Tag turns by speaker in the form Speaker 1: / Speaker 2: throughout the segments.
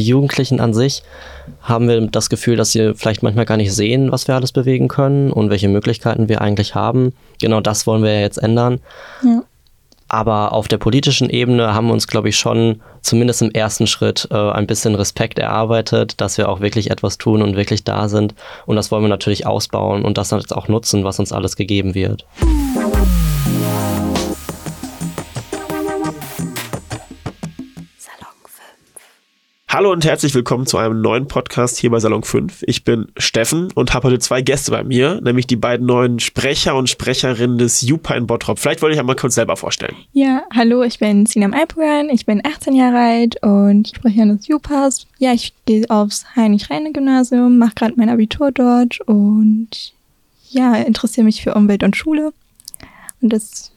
Speaker 1: die Jugendlichen an sich haben wir das Gefühl, dass sie vielleicht manchmal gar nicht sehen, was wir alles bewegen können und welche Möglichkeiten wir eigentlich haben. Genau das wollen wir ja jetzt ändern. Ja. Aber auf der politischen Ebene haben wir uns, glaube ich, schon zumindest im ersten Schritt äh, ein bisschen Respekt erarbeitet, dass wir auch wirklich etwas tun und wirklich da sind. Und das wollen wir natürlich ausbauen und das auch nutzen, was uns alles gegeben wird.
Speaker 2: Hallo und herzlich willkommen zu einem neuen Podcast hier bei Salon 5. Ich bin Steffen und habe heute zwei Gäste bei mir, nämlich die beiden neuen Sprecher und Sprecherinnen des Jupa in Bottrop. Vielleicht wollte ich einmal kurz selber vorstellen.
Speaker 3: Ja, hallo, ich bin Sinam Alpuran, ich bin 18 Jahre alt und ich spreche des Jupas. Ja, ich gehe aufs Heinrich-Heine-Gymnasium, mache gerade mein Abitur dort und ja, interessiere mich für Umwelt und Schule. Und das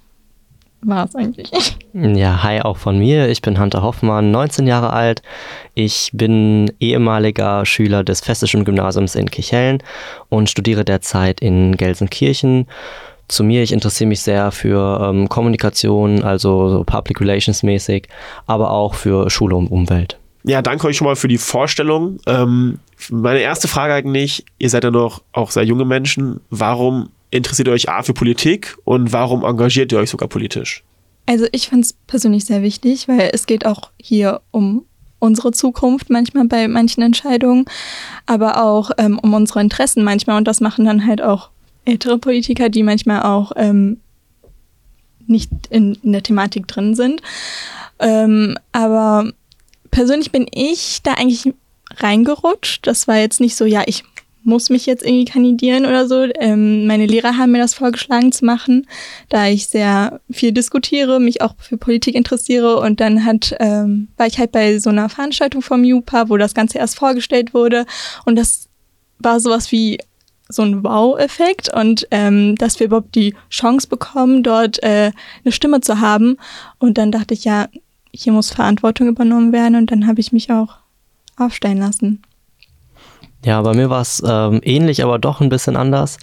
Speaker 3: war es eigentlich.
Speaker 1: Ja, hi auch von mir. Ich bin Hunter Hoffmann, 19 Jahre alt. Ich bin ehemaliger Schüler des Festischen Gymnasiums in Kichellen und studiere derzeit in Gelsenkirchen. Zu mir, ich interessiere mich sehr für ähm, Kommunikation, also so Public Relations mäßig, aber auch für Schule und Umwelt.
Speaker 2: Ja, danke euch schon mal für die Vorstellung. Ähm, meine erste Frage eigentlich, ihr seid ja noch auch sehr junge Menschen. Warum interessiert ihr euch A für Politik und warum engagiert ihr euch sogar politisch?
Speaker 3: Also ich finde es persönlich sehr wichtig, weil es geht auch hier um unsere Zukunft manchmal bei manchen Entscheidungen, aber auch ähm, um unsere Interessen manchmal. Und das machen dann halt auch ältere Politiker, die manchmal auch ähm, nicht in, in, der Thematik drin sind. Ähm, aber persönlich bin ich da eigentlich reingerutscht. Das war jetzt nicht so, ja, ich muss mich jetzt irgendwie kandidieren oder so. Ähm, meine Lehrer haben mir das vorgeschlagen zu machen, da ich sehr viel diskutiere, mich auch für Politik interessiere und dann hat, ähm, war ich halt bei so einer Veranstaltung vom JUPA, wo das Ganze erst vorgestellt wurde und das war sowas wie so ein Wow-Effekt und ähm, dass wir überhaupt die Chance bekommen, dort äh, eine Stimme zu haben. Und dann dachte ich, ja, hier muss Verantwortung übernommen werden und dann habe ich mich auch aufstellen lassen.
Speaker 1: Ja, bei mir war es ähm, ähnlich, aber doch ein bisschen anders.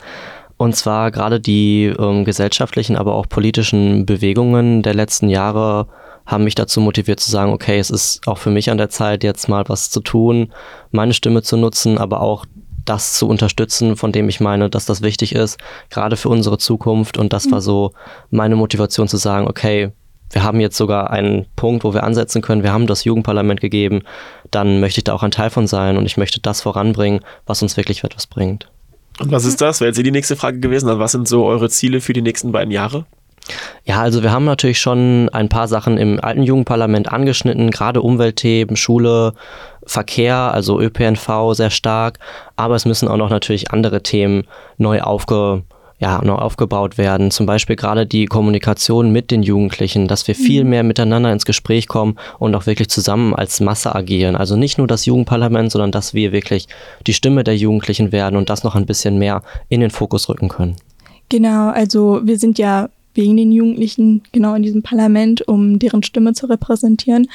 Speaker 1: Und zwar gerade die ähm, gesellschaftlichen, aber auch politischen Bewegungen der letzten Jahre haben mich dazu motiviert zu sagen, okay, es ist auch für mich an der Zeit, jetzt mal was zu tun, meine Stimme zu nutzen, aber auch das zu unterstützen, von dem ich meine, dass das wichtig ist, gerade für unsere Zukunft. Und das war mhm. so meine Motivation zu sagen, okay, wir haben jetzt sogar einen Punkt, wo wir ansetzen können, wir haben das Jugendparlament gegeben, dann möchte ich da auch ein Teil von sein und ich möchte das voranbringen, was uns wirklich etwas bringt.
Speaker 2: Und was ist das? Wäre jetzt die nächste Frage gewesen. Was sind so eure Ziele für die nächsten beiden Jahre?
Speaker 1: Ja, also wir haben natürlich schon ein paar Sachen im alten Jugendparlament angeschnitten, gerade Umweltthemen, Schule, Verkehr, also ÖPNV sehr stark, aber es müssen auch noch natürlich andere Themen neu aufge ja, noch aufgebaut werden. Zum Beispiel gerade die Kommunikation mit den Jugendlichen, dass wir viel mhm. mehr miteinander ins Gespräch kommen und auch wirklich zusammen als Masse agieren. Also nicht nur das Jugendparlament, sondern dass wir wirklich die Stimme der Jugendlichen werden und das noch ein bisschen mehr in den Fokus rücken können.
Speaker 3: Genau, also wir sind ja wegen den Jugendlichen genau in diesem Parlament, um deren Stimme zu repräsentieren.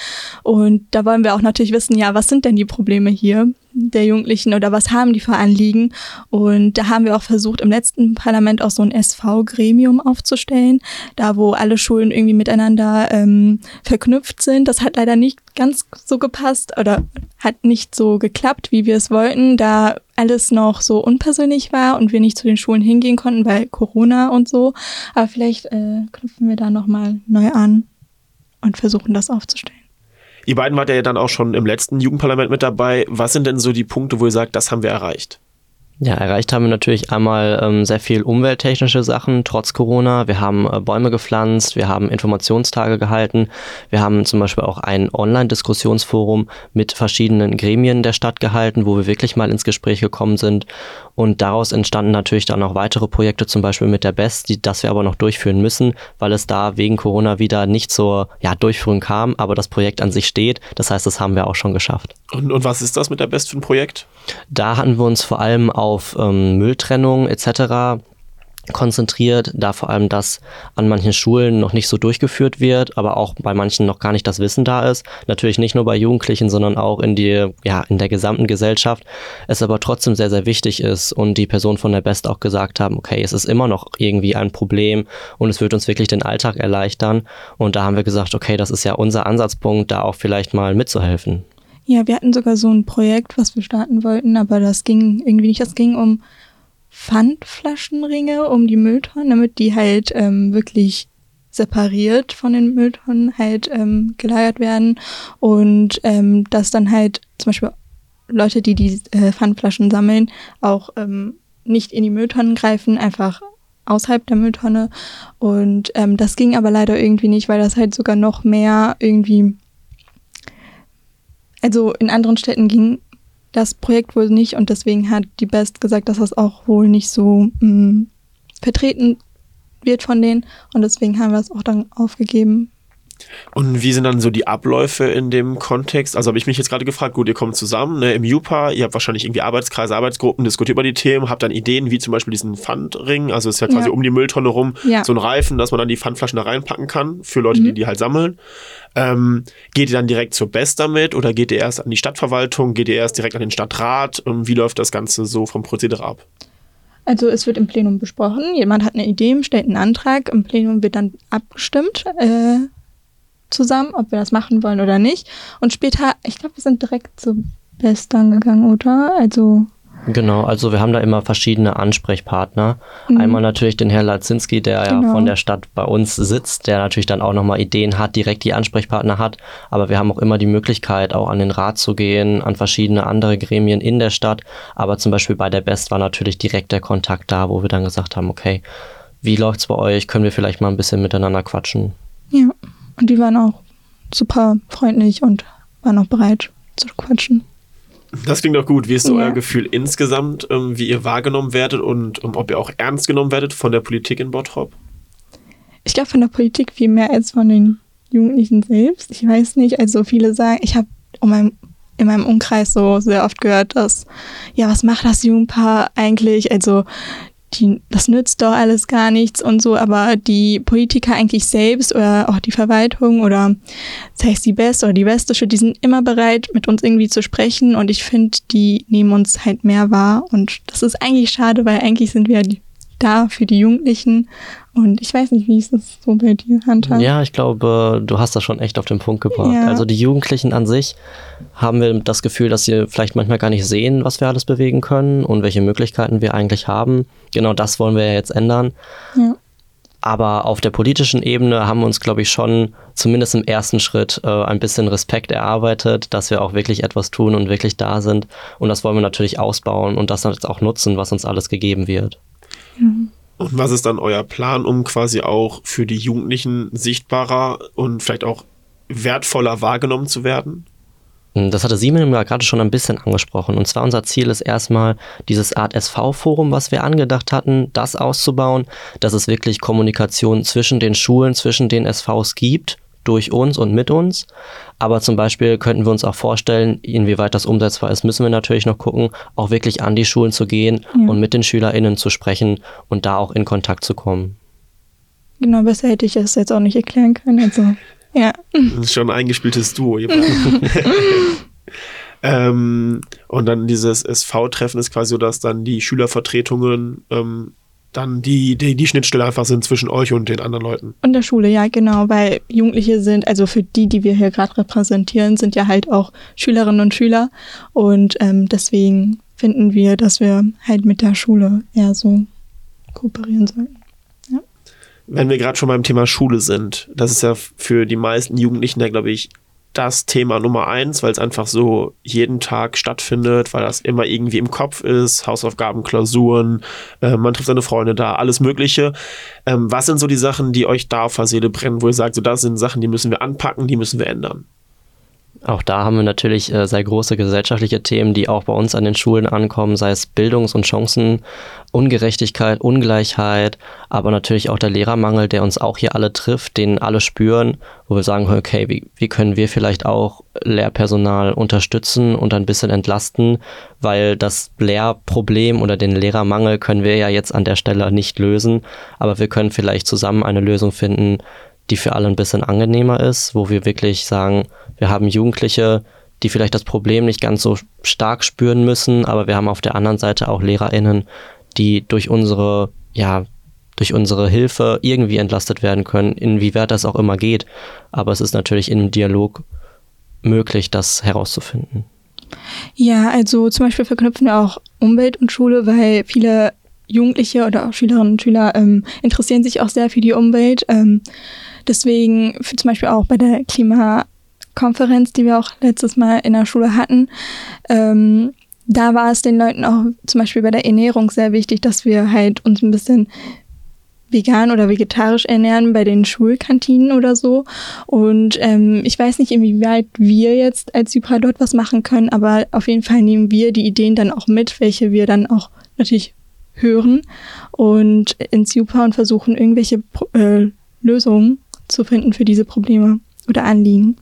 Speaker 3: Und da wollen wir auch natürlich wissen, ja, was sind denn die Probleme hier? Der Jugendlichen oder was haben die für Anliegen. Und da haben wir auch versucht, im letzten Parlament auch so ein SV-Gremium aufzustellen, da wo alle Schulen irgendwie miteinander ähm, verknüpft sind. Das hat leider nicht ganz so gepasst oder hat nicht so geklappt, wie wir es wollten, da alles noch so unpersönlich war und wir nicht zu den Schulen hingehen konnten, weil Corona und so. Aber vielleicht äh, knüpfen wir da nochmal neu an und versuchen das aufzustellen.
Speaker 2: Ihr beiden wart ja dann auch schon im letzten Jugendparlament mit dabei. Was sind denn so die Punkte, wo ihr sagt, das haben wir erreicht?
Speaker 1: Ja, erreicht haben wir natürlich einmal ähm, sehr viel umwelttechnische Sachen, trotz Corona. Wir haben äh, Bäume gepflanzt, wir haben Informationstage gehalten, wir haben zum Beispiel auch ein Online-Diskussionsforum mit verschiedenen Gremien der Stadt gehalten, wo wir wirklich mal ins Gespräch gekommen sind. Und daraus entstanden natürlich dann auch weitere Projekte, zum Beispiel mit der BEST, die, das wir aber noch durchführen müssen, weil es da wegen Corona wieder nicht zur ja, Durchführung kam, aber das Projekt an sich steht. Das heißt, das haben wir auch schon geschafft.
Speaker 2: Und, und was ist das mit der BEST für ein Projekt?
Speaker 1: Da hatten wir uns vor allem auf ähm, Mülltrennung etc konzentriert, da vor allem das an manchen Schulen noch nicht so durchgeführt wird, aber auch bei manchen noch gar nicht das Wissen da ist. Natürlich nicht nur bei Jugendlichen, sondern auch in die, ja, in der gesamten Gesellschaft. Es aber trotzdem sehr, sehr wichtig ist und die Person von der Best auch gesagt haben, okay, es ist immer noch irgendwie ein Problem und es wird uns wirklich den Alltag erleichtern. Und da haben wir gesagt, okay, das ist ja unser Ansatzpunkt, da auch vielleicht mal mitzuhelfen.
Speaker 3: Ja, wir hatten sogar so ein Projekt, was wir starten wollten, aber das ging irgendwie nicht. Das ging um Pfandflaschenringe, um die Mülltonnen, damit die halt ähm, wirklich separiert von den Mülltonnen halt ähm, gelagert werden und ähm, dass dann halt zum Beispiel Leute, die die äh, Pfandflaschen sammeln, auch ähm, nicht in die Mülltonnen greifen, einfach außerhalb der Mülltonne. Und ähm, das ging aber leider irgendwie nicht, weil das halt sogar noch mehr irgendwie. Also in anderen Städten ging das Projekt wohl nicht und deswegen hat die Best gesagt, dass das auch wohl nicht so mh, mm, vertreten wird von denen und deswegen haben wir es auch dann aufgegeben.
Speaker 2: Und wie sind dann so die Abläufe in dem Kontext? Also habe ich mich jetzt gerade gefragt, gut, ihr kommt zusammen ne, im JUPA, ihr habt wahrscheinlich irgendwie Arbeitskreise, Arbeitsgruppen, diskutiert über die Themen, habt dann Ideen, wie zum Beispiel diesen Pfandring, also ist ja quasi ja. um die Mülltonne rum, ja. so ein Reifen, dass man dann die Pfandflaschen da reinpacken kann, für Leute, mhm. die die halt sammeln. Ähm, geht ihr dann direkt zur Best damit oder geht ihr erst an die Stadtverwaltung, geht ihr erst direkt an den Stadtrat? Und wie läuft das Ganze so vom Prozedere ab?
Speaker 3: Also es wird im Plenum besprochen, jemand hat eine Idee, stellt einen Antrag, im Plenum wird dann abgestimmt äh, zusammen, ob wir das machen wollen oder nicht. Und später, ich glaube, wir sind direkt zu Bestern gegangen, oder? Also
Speaker 1: Genau, also wir haben da immer verschiedene Ansprechpartner. Mhm. Einmal natürlich den Herrn Latzinski, der genau. ja von der Stadt bei uns sitzt, der natürlich dann auch nochmal Ideen hat, direkt die Ansprechpartner hat. Aber wir haben auch immer die Möglichkeit, auch an den Rat zu gehen, an verschiedene andere Gremien in der Stadt. Aber zum Beispiel bei der Best war natürlich direkt der Kontakt da, wo wir dann gesagt haben, okay, wie läuft's bei euch? Können wir vielleicht mal ein bisschen miteinander quatschen?
Speaker 3: Ja, und die waren auch super freundlich und waren auch bereit zu quatschen.
Speaker 2: Das klingt doch gut. Wie ist so ja. euer Gefühl insgesamt, ähm, wie ihr wahrgenommen werdet und um, ob ihr auch ernst genommen werdet von der Politik in Bottrop?
Speaker 3: Ich glaube von der Politik viel mehr als von den Jugendlichen selbst. Ich weiß nicht, also viele sagen, ich habe um mein, in meinem Umkreis so sehr oft gehört, dass, ja, was macht das Jugendpaar eigentlich? Also die, das nützt doch alles gar nichts und so, aber die Politiker eigentlich selbst oder auch die Verwaltung oder sei es die Beste oder die Westische, die sind immer bereit, mit uns irgendwie zu sprechen und ich finde, die nehmen uns halt mehr wahr und das ist eigentlich schade, weil eigentlich sind wir da für die Jugendlichen und ich weiß nicht, wie ist das so bei dir, Hunter?
Speaker 1: Ja, ich glaube, du hast das schon echt auf den Punkt gebracht. Ja. Also die Jugendlichen an sich haben wir das Gefühl, dass sie vielleicht manchmal gar nicht sehen, was wir alles bewegen können und welche Möglichkeiten wir eigentlich haben. Genau das wollen wir ja jetzt ändern. Ja. Aber auf der politischen Ebene haben wir uns, glaube ich, schon zumindest im ersten Schritt äh, ein bisschen Respekt erarbeitet, dass wir auch wirklich etwas tun und wirklich da sind. Und das wollen wir natürlich ausbauen und das jetzt auch nutzen, was uns alles gegeben wird.
Speaker 2: Mhm. Und was ist dann euer Plan, um quasi auch für die Jugendlichen sichtbarer und vielleicht auch wertvoller wahrgenommen zu werden?
Speaker 1: Hm, das hatte Simon ja gerade schon ein bisschen angesprochen. Und zwar unser Ziel ist erstmal dieses Art SV-Forum, was wir angedacht hatten, das auszubauen, dass es wirklich Kommunikation zwischen den Schulen, zwischen den SVs gibt durch uns und mit uns. Aber zum Beispiel könnten wir uns auch vorstellen, inwieweit das umsetzbar ist, müssen wir natürlich noch gucken, auch wirklich an die Schulen zu gehen ja. und mit den SchülerInnen zu sprechen und da auch in Kontakt zu kommen.
Speaker 3: Genau, besser hätte ich es jetzt auch nicht erklären können. Also, ja.
Speaker 2: Das ist schon ein eingespieltes Duo. ähm, und dann dieses SV-Treffen ist quasi so, dass dann die Schülervertretungen ähm, dann die, die, die Schnittstelle einfach sind zwischen euch und den anderen Leuten.
Speaker 3: Und der Schule, ja, genau, weil Jugendliche sind, also für die, die wir hier gerade repräsentieren, sind ja halt auch Schülerinnen und Schüler. Und ähm, deswegen finden wir, dass wir halt mit der Schule eher so kooperieren sollten. Ja.
Speaker 2: Wenn wir gerade schon beim Thema Schule sind, das ist ja für die meisten Jugendlichen ja, glaube ich, das Thema Nummer eins, weil es einfach so jeden Tag stattfindet, weil das immer irgendwie im Kopf ist, Hausaufgaben, Klausuren, äh, man trifft seine Freunde da, alles Mögliche. Ähm, was sind so die Sachen, die euch da auf der Seele brennen, wo ihr sagt, so das sind Sachen, die müssen wir anpacken, die müssen wir ändern?
Speaker 1: Auch da haben wir natürlich äh, sehr große gesellschaftliche Themen, die auch bei uns an den Schulen ankommen, sei es Bildungs- und Chancenungerechtigkeit, Ungleichheit, aber natürlich auch der Lehrermangel, der uns auch hier alle trifft, den alle spüren, wo wir sagen, okay, wie, wie können wir vielleicht auch Lehrpersonal unterstützen und ein bisschen entlasten, weil das Lehrproblem oder den Lehrermangel können wir ja jetzt an der Stelle nicht lösen, aber wir können vielleicht zusammen eine Lösung finden, die für alle ein bisschen angenehmer ist, wo wir wirklich sagen, wir haben Jugendliche, die vielleicht das Problem nicht ganz so stark spüren müssen, aber wir haben auf der anderen Seite auch LehrerInnen, die durch unsere, ja, durch unsere Hilfe irgendwie entlastet werden können, inwieweit das auch immer geht. Aber es ist natürlich im Dialog möglich, das herauszufinden?
Speaker 3: Ja, also zum Beispiel verknüpfen wir auch Umwelt und Schule, weil viele Jugendliche oder auch Schülerinnen und Schüler ähm, interessieren sich auch sehr für die Umwelt. Ähm, deswegen zum Beispiel auch bei der Klimakonferenz, die wir auch letztes Mal in der Schule hatten, ähm, da war es den Leuten auch zum Beispiel bei der Ernährung sehr wichtig, dass wir halt uns ein bisschen vegan oder vegetarisch ernähren bei den Schulkantinen oder so. Und ähm, ich weiß nicht, inwieweit wir jetzt als Super dort was machen können, aber auf jeden Fall nehmen wir die Ideen dann auch mit, welche wir dann auch natürlich hören und ins Super und versuchen irgendwelche äh, Lösungen zu finden für diese Probleme oder Anliegen.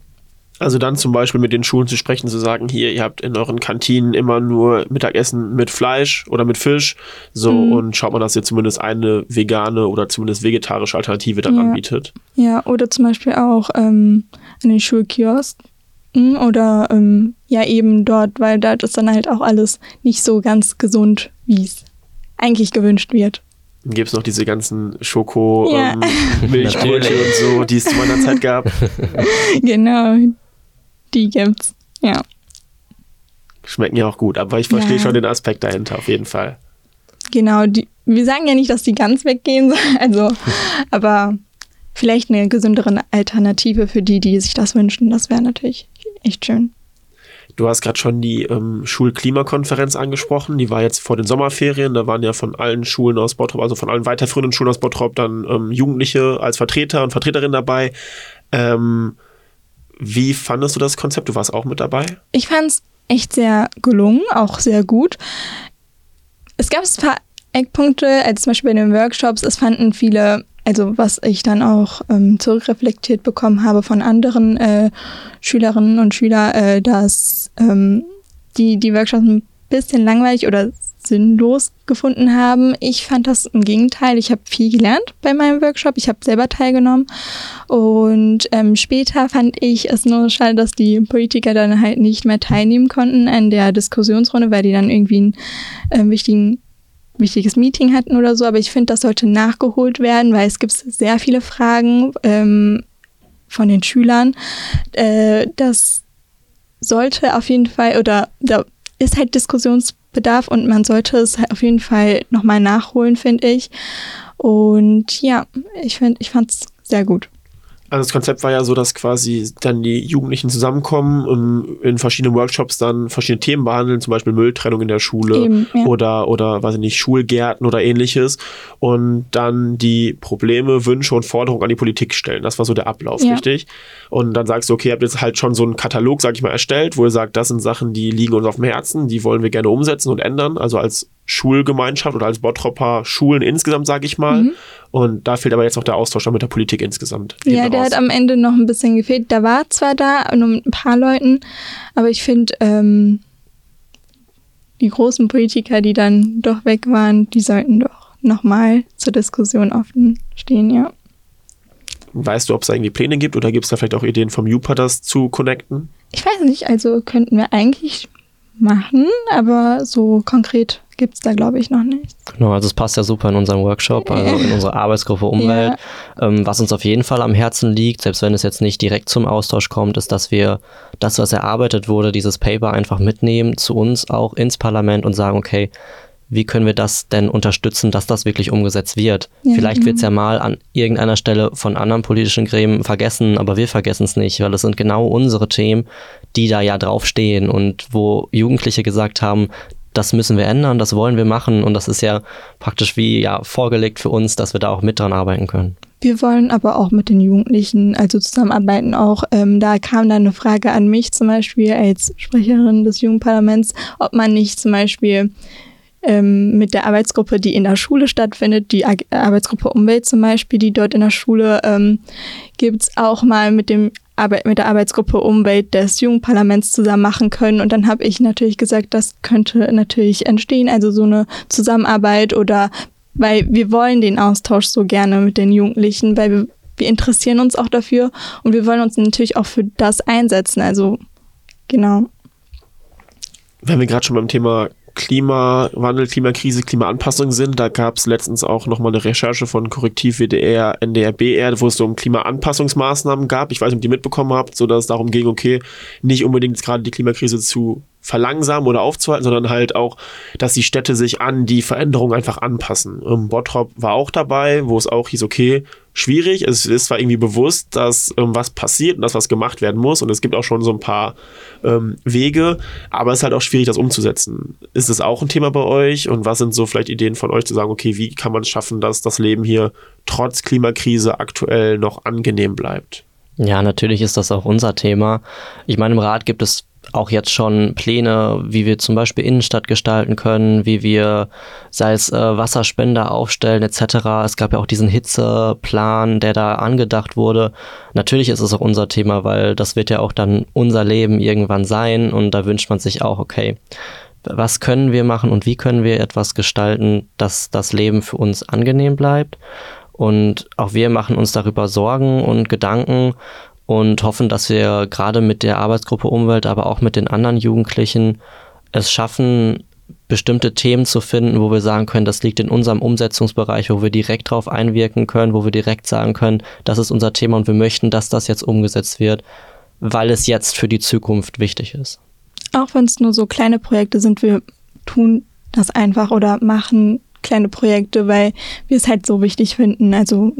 Speaker 2: Also dann zum Beispiel mit den Schulen zu sprechen, zu sagen, hier, ihr habt in euren Kantinen immer nur Mittagessen mit Fleisch oder mit Fisch. So, mhm. und schaut mal, dass ihr zumindest eine vegane oder zumindest vegetarische Alternative dann
Speaker 3: ja.
Speaker 2: anbietet.
Speaker 3: Ja, oder zum Beispiel auch ähm, an den Schulkiosken oder ähm, ja eben dort, weil da ist dann halt auch alles nicht so ganz gesund, wie es eigentlich gewünscht wird.
Speaker 2: Dann gibt es noch diese ganzen Schoko-Milchbrötchen ja. ähm, und so, die es zu meiner Zeit gab.
Speaker 3: genau, die gibt's, ja.
Speaker 2: Schmecken ja auch gut, aber ich verstehe ja. schon den Aspekt dahinter, auf jeden Fall.
Speaker 3: Genau, die, wir sagen ja nicht, dass die ganz weggehen sollen, also, aber vielleicht eine gesündere Alternative für die, die sich das wünschen, das wäre natürlich echt schön.
Speaker 2: Du hast gerade schon die ähm, Schulklimakonferenz angesprochen. Die war jetzt vor den Sommerferien. Da waren ja von allen Schulen aus Bottrop, also von allen weiterführenden Schulen aus Bottrop, dann ähm, Jugendliche als Vertreter und Vertreterinnen dabei. Ähm, wie fandest du das Konzept? Du warst auch mit dabei?
Speaker 3: Ich fand es echt sehr gelungen, auch sehr gut. Es gab ein paar Eckpunkte, als zum Beispiel bei den Workshops. Es fanden viele, also was ich dann auch ähm, zurückreflektiert bekommen habe von anderen äh, Schülerinnen und Schülern, äh, dass ähm, die, die Workshops ein bisschen langweilig oder sinnlos gefunden haben. Ich fand das im Gegenteil. Ich habe viel gelernt bei meinem Workshop. Ich habe selber teilgenommen. Und ähm, später fand ich es nur schade, dass die Politiker dann halt nicht mehr teilnehmen konnten an der Diskussionsrunde, weil die dann irgendwie ein äh, wichtigen wichtiges Meeting hatten oder so, aber ich finde, das sollte nachgeholt werden, weil es gibt sehr viele Fragen ähm, von den Schülern. Äh, das sollte auf jeden Fall oder da ist halt Diskussions Bedarf und man sollte es auf jeden Fall nochmal nachholen, finde ich. Und ja, ich, find, ich fand es sehr gut.
Speaker 2: Also das Konzept war ja so, dass quasi dann die Jugendlichen zusammenkommen und in verschiedenen Workshops dann verschiedene Themen behandeln, zum Beispiel Mülltrennung in der Schule Eben, ja. oder, oder, weiß ich nicht, Schulgärten oder ähnliches und dann die Probleme, Wünsche und Forderungen an die Politik stellen. Das war so der Ablauf, ja. richtig? Und dann sagst du, okay, ihr habt jetzt halt schon so einen Katalog, sag ich mal, erstellt, wo ihr sagt, das sind Sachen, die liegen uns auf dem Herzen, die wollen wir gerne umsetzen und ändern, also als Schulgemeinschaft oder als Bottropper Schulen insgesamt, sage ich mal. Mhm. Und da fehlt aber jetzt noch der Austausch mit der Politik insgesamt.
Speaker 3: Ja, der hat am Ende noch ein bisschen gefehlt. Da war zwar da, nur mit ein paar Leuten, aber ich finde, ähm, die großen Politiker, die dann doch weg waren, die sollten doch nochmal zur Diskussion offen stehen, ja.
Speaker 2: Weißt du, ob es da irgendwie Pläne gibt oder gibt es da vielleicht auch Ideen vom Jupa, das zu connecten?
Speaker 3: Ich weiß nicht, also könnten wir eigentlich machen, aber so konkret gibt es da, glaube ich, noch nicht.
Speaker 1: Genau, also es passt ja super in unseren Workshop, also in unsere Arbeitsgruppe Umwelt. Ja. Ähm, was uns auf jeden Fall am Herzen liegt, selbst wenn es jetzt nicht direkt zum Austausch kommt, ist, dass wir das, was erarbeitet wurde, dieses Paper einfach mitnehmen zu uns auch ins Parlament und sagen, okay, wie können wir das denn unterstützen, dass das wirklich umgesetzt wird? Ja, Vielleicht genau. wird es ja mal an irgendeiner Stelle von anderen politischen Gremien vergessen, aber wir vergessen es nicht, weil es sind genau unsere Themen, die da ja draufstehen und wo Jugendliche gesagt haben, das müssen wir ändern, das wollen wir machen und das ist ja praktisch wie ja vorgelegt für uns, dass wir da auch mit dran arbeiten können.
Speaker 3: Wir wollen aber auch mit den Jugendlichen also zusammenarbeiten. Auch ähm, da kam dann eine Frage an mich zum Beispiel als Sprecherin des Jugendparlaments, ob man nicht zum Beispiel ähm, mit der Arbeitsgruppe, die in der Schule stattfindet, die Arbeitsgruppe Umwelt zum Beispiel, die dort in der Schule ähm, gibt, auch mal mit dem mit der Arbeitsgruppe Umwelt des Jugendparlaments zusammen machen können. Und dann habe ich natürlich gesagt, das könnte natürlich entstehen, also so eine Zusammenarbeit oder weil wir wollen den Austausch so gerne mit den Jugendlichen, weil wir, wir interessieren uns auch dafür und wir wollen uns natürlich auch für das einsetzen. Also genau.
Speaker 2: Wenn wir gerade schon beim Thema Klimawandel, Klimakrise, Klimaanpassung sind. Da gab es letztens auch nochmal eine Recherche von Korrektiv WDR, NDR, BR, wo es so um Klimaanpassungsmaßnahmen gab. Ich weiß nicht, ob ihr die mitbekommen habt, so dass es darum ging, okay, nicht unbedingt gerade die Klimakrise zu verlangsamen oder aufzuhalten, sondern halt auch, dass die Städte sich an die Veränderungen einfach anpassen. Ähm, Bottrop war auch dabei, wo es auch hieß, okay, schwierig. Es ist zwar irgendwie bewusst, dass ähm, was passiert und dass was gemacht werden muss und es gibt auch schon so ein paar ähm, Wege, aber es ist halt auch schwierig, das umzusetzen. Ist es auch ein Thema bei euch und was sind so vielleicht Ideen von euch zu sagen, okay, wie kann man es schaffen, dass das Leben hier trotz Klimakrise aktuell noch angenehm bleibt?
Speaker 1: Ja, natürlich ist das auch unser Thema. Ich meine, im Rat gibt es auch jetzt schon Pläne, wie wir zum Beispiel Innenstadt gestalten können, wie wir, sei es äh, Wasserspender aufstellen etc. Es gab ja auch diesen Hitzeplan, der da angedacht wurde. Natürlich ist es auch unser Thema, weil das wird ja auch dann unser Leben irgendwann sein und da wünscht man sich auch, okay, was können wir machen und wie können wir etwas gestalten, dass das Leben für uns angenehm bleibt. Und auch wir machen uns darüber Sorgen und Gedanken und hoffen, dass wir gerade mit der Arbeitsgruppe Umwelt, aber auch mit den anderen Jugendlichen es schaffen, bestimmte Themen zu finden, wo wir sagen können, das liegt in unserem Umsetzungsbereich, wo wir direkt darauf einwirken können, wo wir direkt sagen können, das ist unser Thema und wir möchten, dass das jetzt umgesetzt wird, weil es jetzt für die Zukunft wichtig ist.
Speaker 3: Auch wenn es nur so kleine Projekte sind, wir tun das einfach oder machen kleine Projekte, weil wir es halt so wichtig finden. Also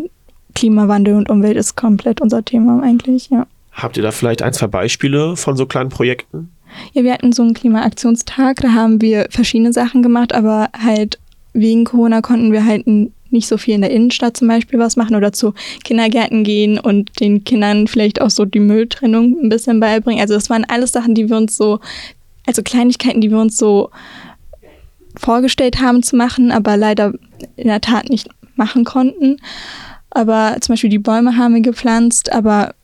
Speaker 3: Klimawandel und Umwelt ist komplett unser Thema eigentlich, ja.
Speaker 2: Habt ihr da vielleicht ein, zwei Beispiele von so kleinen Projekten?
Speaker 3: Ja, wir hatten so einen Klimaaktionstag, da haben wir verschiedene Sachen gemacht, aber halt wegen Corona konnten wir halt nicht so viel in der Innenstadt zum Beispiel was machen oder zu Kindergärten gehen und den Kindern vielleicht auch so die Mülltrennung ein bisschen beibringen. Also das waren alles Sachen, die wir uns so, also Kleinigkeiten, die wir uns so vorgestellt haben zu machen, aber leider in der Tat nicht machen konnten. Aber zum Beispiel die Bäume haben wir gepflanzt, aber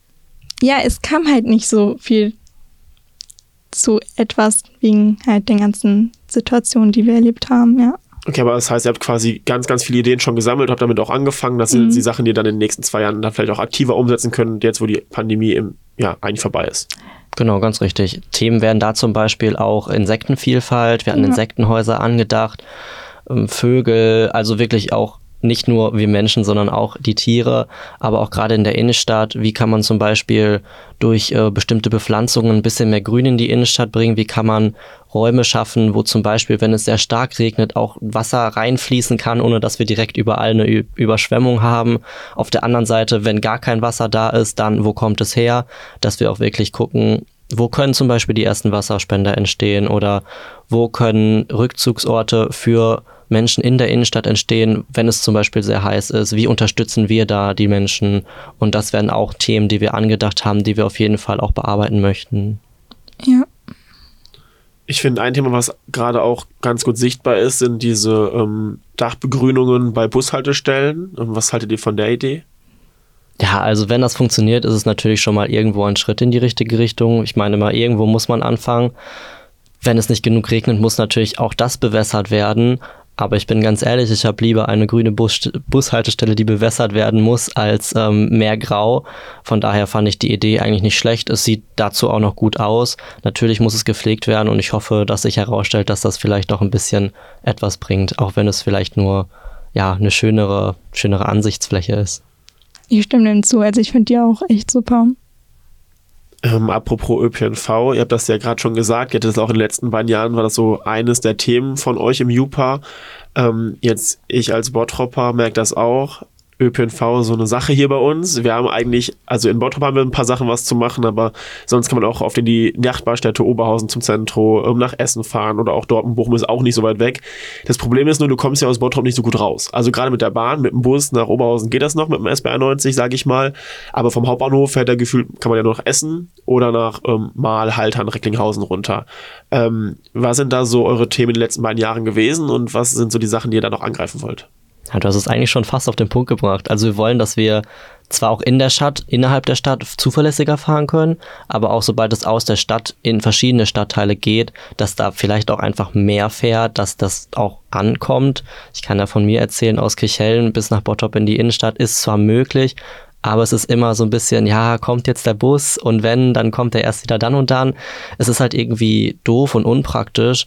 Speaker 3: ja, es kam halt nicht so viel zu etwas wegen halt den ganzen Situationen, die wir erlebt haben, ja.
Speaker 2: Okay, aber das heißt, ihr habt quasi ganz, ganz viele Ideen schon gesammelt, habt damit auch angefangen. Das sind mhm. die Sachen, die ihr dann in den nächsten zwei Jahren dann vielleicht auch aktiver umsetzen können, jetzt wo die Pandemie im, ja, eigentlich vorbei ist.
Speaker 1: Genau, ganz richtig. Themen werden da zum Beispiel auch Insektenvielfalt, wir hatten ja. Insektenhäuser angedacht, ähm, Vögel, also wirklich auch nicht nur wir Menschen, sondern auch die Tiere, aber auch gerade in der Innenstadt. Wie kann man zum Beispiel durch äh, bestimmte Bepflanzungen ein bisschen mehr Grün in die Innenstadt bringen? Wie kann man Räume schaffen, wo zum Beispiel, wenn es sehr stark regnet, auch Wasser reinfließen kann, ohne dass wir direkt überall eine Ü Überschwemmung haben? Auf der anderen Seite, wenn gar kein Wasser da ist, dann wo kommt es her? Dass wir auch wirklich gucken, wo können zum Beispiel die ersten Wasserspender entstehen oder wo können Rückzugsorte für Menschen in der Innenstadt entstehen, wenn es zum Beispiel sehr heiß ist? Wie unterstützen wir da die Menschen? Und das wären auch Themen, die wir angedacht haben, die wir auf jeden Fall auch bearbeiten möchten.
Speaker 3: Ja.
Speaker 2: Ich finde, ein Thema, was gerade auch ganz gut sichtbar ist, sind diese ähm, Dachbegrünungen bei Bushaltestellen. Und was haltet ihr von der Idee?
Speaker 1: Ja, also wenn das funktioniert, ist es natürlich schon mal irgendwo ein Schritt in die richtige Richtung. Ich meine mal, irgendwo muss man anfangen. Wenn es nicht genug regnet, muss natürlich auch das bewässert werden. Aber ich bin ganz ehrlich, ich habe lieber eine grüne Bus Bushaltestelle, die bewässert werden muss, als ähm, mehr Grau. Von daher fand ich die Idee eigentlich nicht schlecht. Es sieht dazu auch noch gut aus. Natürlich muss es gepflegt werden und ich hoffe, dass sich herausstellt, dass das vielleicht noch ein bisschen etwas bringt, auch wenn es vielleicht nur ja eine schönere, schönere Ansichtsfläche ist.
Speaker 3: Ich stimme dem zu. Also ich finde die auch echt super.
Speaker 2: Ähm, apropos ÖPNV, ihr habt das ja gerade schon gesagt, ihr hattet das auch in den letzten beiden Jahren, war das so eines der Themen von euch im JUPA. Ähm, jetzt, ich als Bottropper merke das auch. ÖPNV so eine Sache hier bei uns. Wir haben eigentlich, also in Bottrop haben wir ein paar Sachen was zu machen, aber sonst kann man auch auf die Nachtbarstätte Oberhausen zum Zentrum, nach Essen fahren oder auch dort in Bochum ist auch nicht so weit weg. Das Problem ist nur, du kommst ja aus Bottrop nicht so gut raus. Also gerade mit der Bahn, mit dem Bus nach Oberhausen geht das noch, mit dem SBR 90, sage ich mal. Aber vom Hauptbahnhof fährt der Gefühl, kann man ja nur nach Essen oder nach ähm, Mal, Haltern, Recklinghausen runter. Ähm, was sind da so eure Themen in den letzten beiden Jahren gewesen und was sind so die Sachen, die ihr da noch angreifen wollt?
Speaker 1: Ja, du hast es eigentlich schon fast auf den Punkt gebracht. Also wir wollen, dass wir zwar auch in der Stadt, innerhalb der Stadt zuverlässiger fahren können, aber auch sobald es aus der Stadt in verschiedene Stadtteile geht, dass da vielleicht auch einfach mehr fährt, dass das auch ankommt. Ich kann ja von mir erzählen, aus Kirchhellen bis nach Bottrop in die Innenstadt ist zwar möglich, aber es ist immer so ein bisschen, ja, kommt jetzt der Bus und wenn, dann kommt er erst wieder dann und dann. Es ist halt irgendwie doof und unpraktisch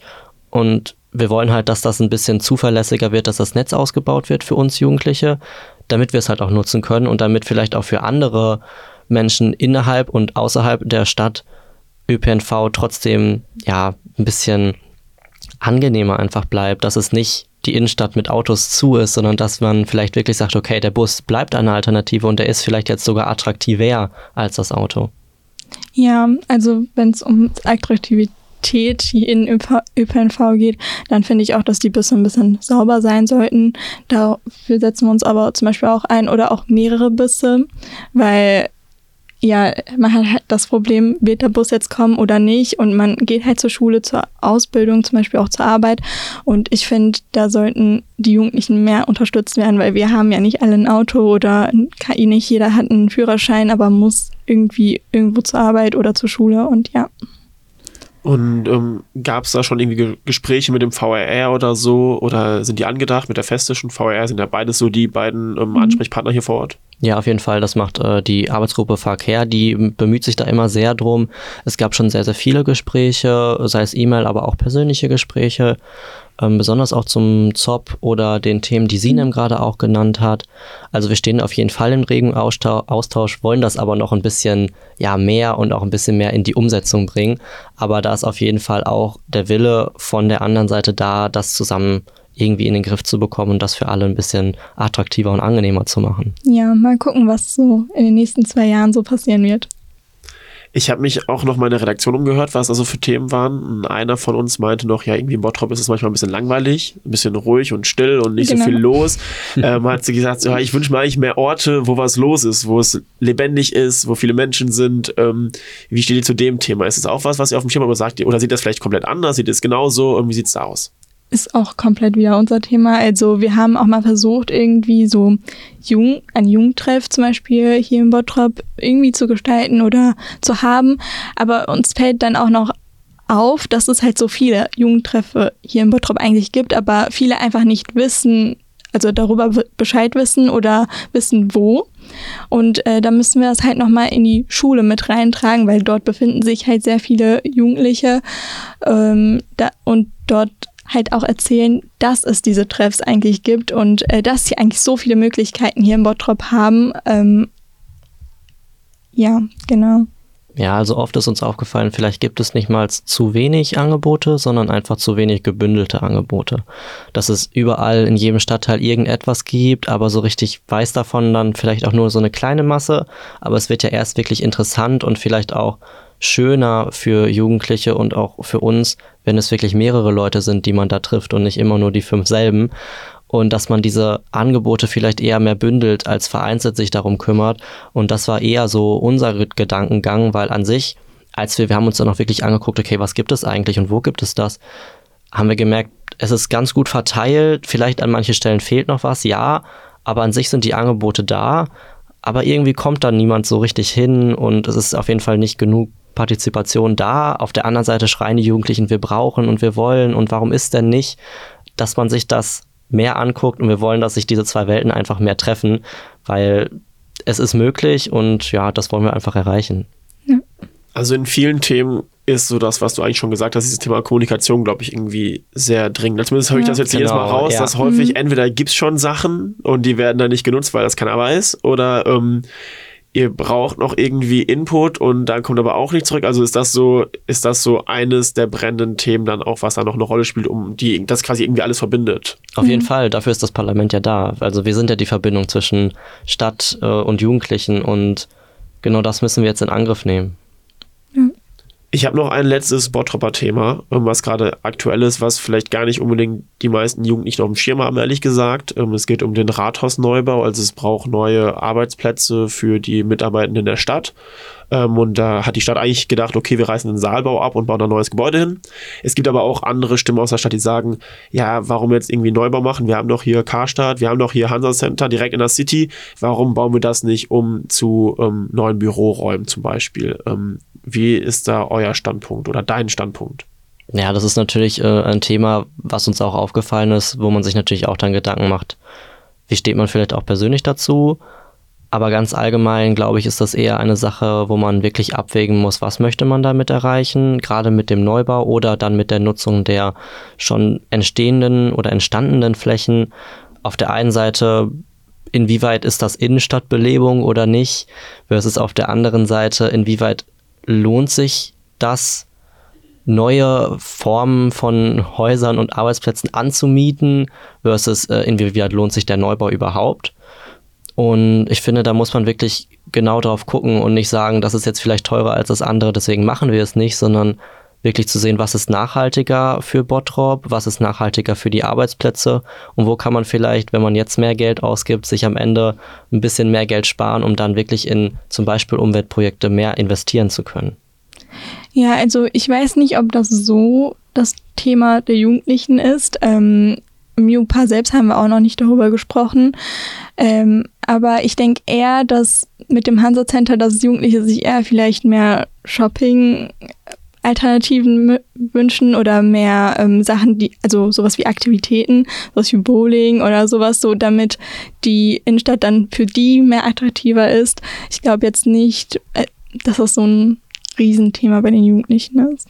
Speaker 1: und wir wollen halt, dass das ein bisschen zuverlässiger wird, dass das Netz ausgebaut wird für uns Jugendliche, damit wir es halt auch nutzen können und damit vielleicht auch für andere Menschen innerhalb und außerhalb der Stadt ÖPNV trotzdem ja ein bisschen angenehmer einfach bleibt, dass es nicht die Innenstadt mit Autos zu ist, sondern dass man vielleicht wirklich sagt, okay, der Bus bleibt eine Alternative und der ist vielleicht jetzt sogar attraktiver als das Auto.
Speaker 3: Ja, also wenn es um Attraktivität in ÖPNV geht, dann finde ich auch, dass die Busse ein bisschen sauber sein sollten. Dafür setzen wir uns aber zum Beispiel auch ein oder auch mehrere Busse, weil ja, man hat halt das Problem, wird der Bus jetzt kommen oder nicht und man geht halt zur Schule, zur Ausbildung, zum Beispiel auch zur Arbeit und ich finde, da sollten die Jugendlichen mehr unterstützt werden, weil wir haben ja nicht alle ein Auto oder ein KI, nicht jeder hat einen Führerschein, aber muss irgendwie irgendwo zur Arbeit oder zur Schule und ja.
Speaker 2: Und ähm, gab es da schon irgendwie Gespräche mit dem VRR oder so? Oder sind die angedacht mit der Festischen? VRR sind ja beides so die beiden ähm, mhm. Ansprechpartner hier vor Ort.
Speaker 1: Ja, auf jeden Fall. Das macht äh, die Arbeitsgruppe Verkehr. Die bemüht sich da immer sehr drum. Es gab schon sehr, sehr viele Gespräche, sei es E-Mail, aber auch persönliche Gespräche ähm, besonders auch zum ZOP oder den Themen, die Sinem gerade auch genannt hat. Also wir stehen auf jeden Fall im regen Austausch, wollen das aber noch ein bisschen ja, mehr und auch ein bisschen mehr in die Umsetzung bringen. Aber da ist auf jeden Fall auch der Wille von der anderen Seite da, das zusammen irgendwie in den Griff zu bekommen und das für alle ein bisschen attraktiver und angenehmer zu machen.
Speaker 3: Ja, mal gucken, was so in den nächsten zwei Jahren so passieren wird.
Speaker 2: Ich habe mich auch noch mal in der Redaktion umgehört, was also für Themen waren. Und einer von uns meinte noch, ja, irgendwie in Bottrop ist es manchmal ein bisschen langweilig, ein bisschen ruhig und still und nicht genau. so viel los. ähm, hat sie gesagt, ja, ich wünsche mir eigentlich mehr Orte, wo was los ist, wo es lebendig ist, wo viele Menschen sind. Ähm, wie steht ihr zu dem Thema? Ist es auch was, was ihr auf dem Schirm habt oder sagt oder sieht das vielleicht komplett anders? Sieht es genauso? Und wie sieht es da aus?
Speaker 3: Ist auch komplett wieder unser Thema. Also wir haben auch mal versucht, irgendwie so Jung, ein Jugendtreff zum Beispiel hier in Bottrop irgendwie zu gestalten oder zu haben. Aber uns fällt dann auch noch auf, dass es halt so viele Jugendtreffe hier in Bottrop eigentlich gibt, aber viele einfach nicht wissen, also darüber Bescheid wissen oder wissen wo. Und äh, da müssen wir das halt nochmal in die Schule mit reintragen, weil dort befinden sich halt sehr viele Jugendliche ähm, da, und dort halt auch erzählen, dass es diese Treffs eigentlich gibt und äh, dass sie eigentlich so viele Möglichkeiten hier in Bottrop haben. Ähm, ja, genau.
Speaker 1: Ja, also oft ist uns aufgefallen, vielleicht gibt es nicht mal zu wenig Angebote, sondern einfach zu wenig gebündelte Angebote. Dass es überall in jedem Stadtteil irgendetwas gibt, aber so richtig weiß davon dann vielleicht auch nur so eine kleine Masse. Aber es wird ja erst wirklich interessant und vielleicht auch schöner für Jugendliche und auch für uns, wenn es wirklich mehrere Leute sind, die man da trifft und nicht immer nur die fünf selben. Und dass man diese Angebote vielleicht eher mehr bündelt, als vereinzelt sich darum kümmert. Und das war eher so unser Gedankengang, weil an sich, als wir, wir haben uns dann auch wirklich angeguckt, okay, was gibt es eigentlich und wo gibt es das, haben wir gemerkt, es ist ganz gut verteilt. Vielleicht an manchen Stellen fehlt noch was, ja, aber an sich sind die Angebote da. Aber irgendwie kommt da niemand so richtig hin und es ist auf jeden Fall nicht genug Partizipation da. Auf der anderen Seite schreien die Jugendlichen, wir brauchen und wir wollen und warum ist denn nicht, dass man sich das mehr anguckt und wir wollen, dass sich diese zwei Welten einfach mehr treffen, weil es ist möglich und ja, das wollen wir einfach erreichen.
Speaker 2: Also in vielen Themen ist so das, was du eigentlich schon gesagt hast, dieses Thema Kommunikation, glaube ich, irgendwie sehr dringend. Zumindest höre ich das jetzt genau, jedes Mal raus, ja. dass häufig mhm. entweder gibt es schon Sachen und die werden dann nicht genutzt, weil das keiner weiß, oder ähm, ihr braucht noch irgendwie Input und dann kommt aber auch nicht zurück. Also ist das so, ist das so eines der brennenden Themen dann auch, was da noch eine Rolle spielt, um die, das quasi irgendwie alles verbindet?
Speaker 1: Auf jeden mhm. Fall, dafür ist das Parlament ja da. Also wir sind ja die Verbindung zwischen Stadt äh, und Jugendlichen und genau das müssen wir jetzt in Angriff nehmen.
Speaker 2: Ich habe noch ein letztes Bottropper-Thema, ähm, was gerade aktuell ist, was vielleicht gar nicht unbedingt die meisten Jugendlichen auf dem Schirm haben, ehrlich gesagt. Ähm, es geht um den Rathausneubau, also es braucht neue Arbeitsplätze für die Mitarbeitenden der Stadt. Ähm, und da hat die Stadt eigentlich gedacht, okay, wir reißen den Saalbau ab und bauen ein neues Gebäude hin. Es gibt aber auch andere Stimmen aus der Stadt, die sagen, ja, warum jetzt irgendwie Neubau machen? Wir haben doch hier Karstadt, wir haben doch hier Hansa Center direkt in der City. Warum bauen wir das nicht um zu ähm, neuen Büroräumen zum Beispiel? Ähm, wie ist da euer Standpunkt oder dein Standpunkt?
Speaker 1: Ja, das ist natürlich äh, ein Thema, was uns auch aufgefallen ist, wo man sich natürlich auch dann Gedanken macht, wie steht man vielleicht auch persönlich dazu. Aber ganz allgemein, glaube ich, ist das eher eine Sache, wo man wirklich abwägen muss, was möchte man damit erreichen, gerade mit dem Neubau oder dann mit der Nutzung der schon entstehenden oder entstandenen Flächen. Auf der einen Seite, inwieweit ist das Innenstadtbelebung oder nicht, versus auf der anderen Seite, inwieweit lohnt sich das, neue Formen von Häusern und Arbeitsplätzen anzumieten, versus äh, inwieweit lohnt sich der Neubau überhaupt. Und ich finde, da muss man wirklich genau drauf gucken und nicht sagen, das ist jetzt vielleicht teurer als das andere, deswegen machen wir es nicht, sondern wirklich zu sehen, was ist nachhaltiger für Bottrop, was ist nachhaltiger für die Arbeitsplätze und wo kann man vielleicht, wenn man jetzt mehr Geld ausgibt, sich am Ende ein bisschen mehr Geld sparen, um dann wirklich in zum Beispiel Umweltprojekte mehr investieren zu können.
Speaker 3: Ja, also ich weiß nicht, ob das so das Thema der Jugendlichen ist. Ähm, Im Jupa selbst haben wir auch noch nicht darüber gesprochen. Ähm, aber ich denke eher, dass mit dem Hansa Center, dass Jugendliche sich eher vielleicht mehr Shopping Alternativen wünschen oder mehr ähm, Sachen, die, also sowas wie Aktivitäten, sowas wie Bowling oder sowas, so damit die Innenstadt dann für die mehr attraktiver ist. Ich glaube jetzt nicht, äh, dass das so ein Riesenthema bei den Jugendlichen ist.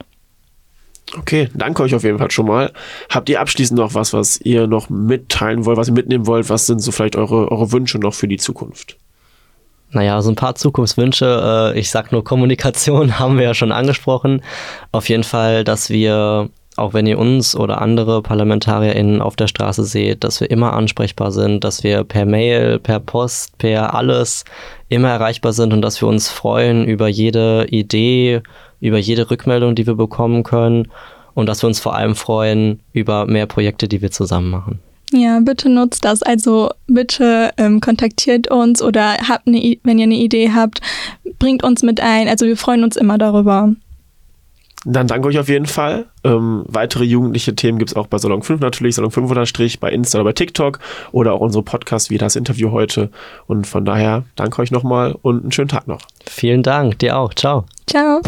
Speaker 2: Okay, danke euch auf jeden Fall schon mal. Habt ihr abschließend noch was, was ihr noch mitteilen wollt, was ihr mitnehmen wollt? Was sind so vielleicht eure, eure Wünsche noch für die Zukunft?
Speaker 1: Naja, so ein paar Zukunftswünsche. Äh, ich sag nur Kommunikation, haben wir ja schon angesprochen. Auf jeden Fall, dass wir, auch wenn ihr uns oder andere ParlamentarierInnen auf der Straße seht, dass wir immer ansprechbar sind, dass wir per Mail, per Post, per alles immer erreichbar sind und dass wir uns freuen über jede Idee, über jede Rückmeldung, die wir bekommen können und dass wir uns vor allem freuen über mehr Projekte, die wir zusammen machen.
Speaker 3: Ja, bitte nutzt das. Also bitte ähm, kontaktiert uns oder habt eine, wenn ihr eine Idee habt, bringt uns mit ein. Also wir freuen uns immer darüber.
Speaker 2: Dann danke euch auf jeden Fall. Ähm, weitere jugendliche Themen gibt es auch bei Salon 5 natürlich, Salon 5 unterstrich, bei Insta oder bei TikTok oder auch unsere Podcast wie das Interview heute. Und von daher danke euch nochmal und einen schönen Tag noch.
Speaker 1: Vielen Dank, dir auch. Ciao.
Speaker 3: Ciao.